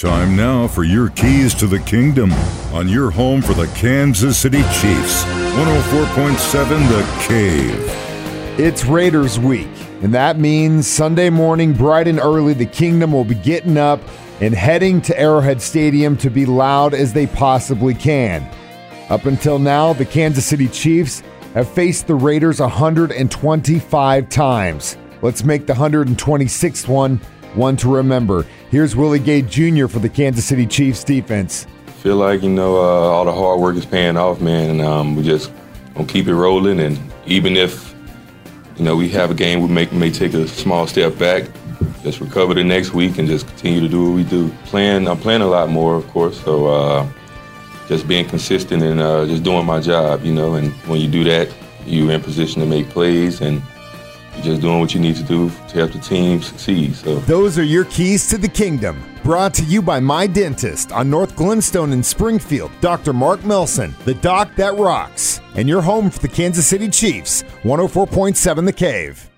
Time now for your keys to the kingdom on your home for the Kansas City Chiefs. 104.7 The Cave. It's Raiders week, and that means Sunday morning, bright and early, the kingdom will be getting up and heading to Arrowhead Stadium to be loud as they possibly can. Up until now, the Kansas City Chiefs have faced the Raiders 125 times. Let's make the 126th one one to remember. Here's Willie Gay Jr. for the Kansas City Chiefs defense. Feel like, you know, uh, all the hard work is paying off, man, and um, we just gonna keep it rolling. And even if, you know, we have a game, we make, may take a small step back, just recover the next week and just continue to do what we do. Playing, I'm playing a lot more, of course, so uh, just being consistent and uh, just doing my job, you know, and when you do that, you're in position to make plays and just doing what you need to do to help the team succeed. So Those are your keys to the kingdom. Brought to you by My Dentist on North Glenstone in Springfield. Dr. Mark Melson, the doc that rocks. And your home for the Kansas City Chiefs, 104.7 The Cave.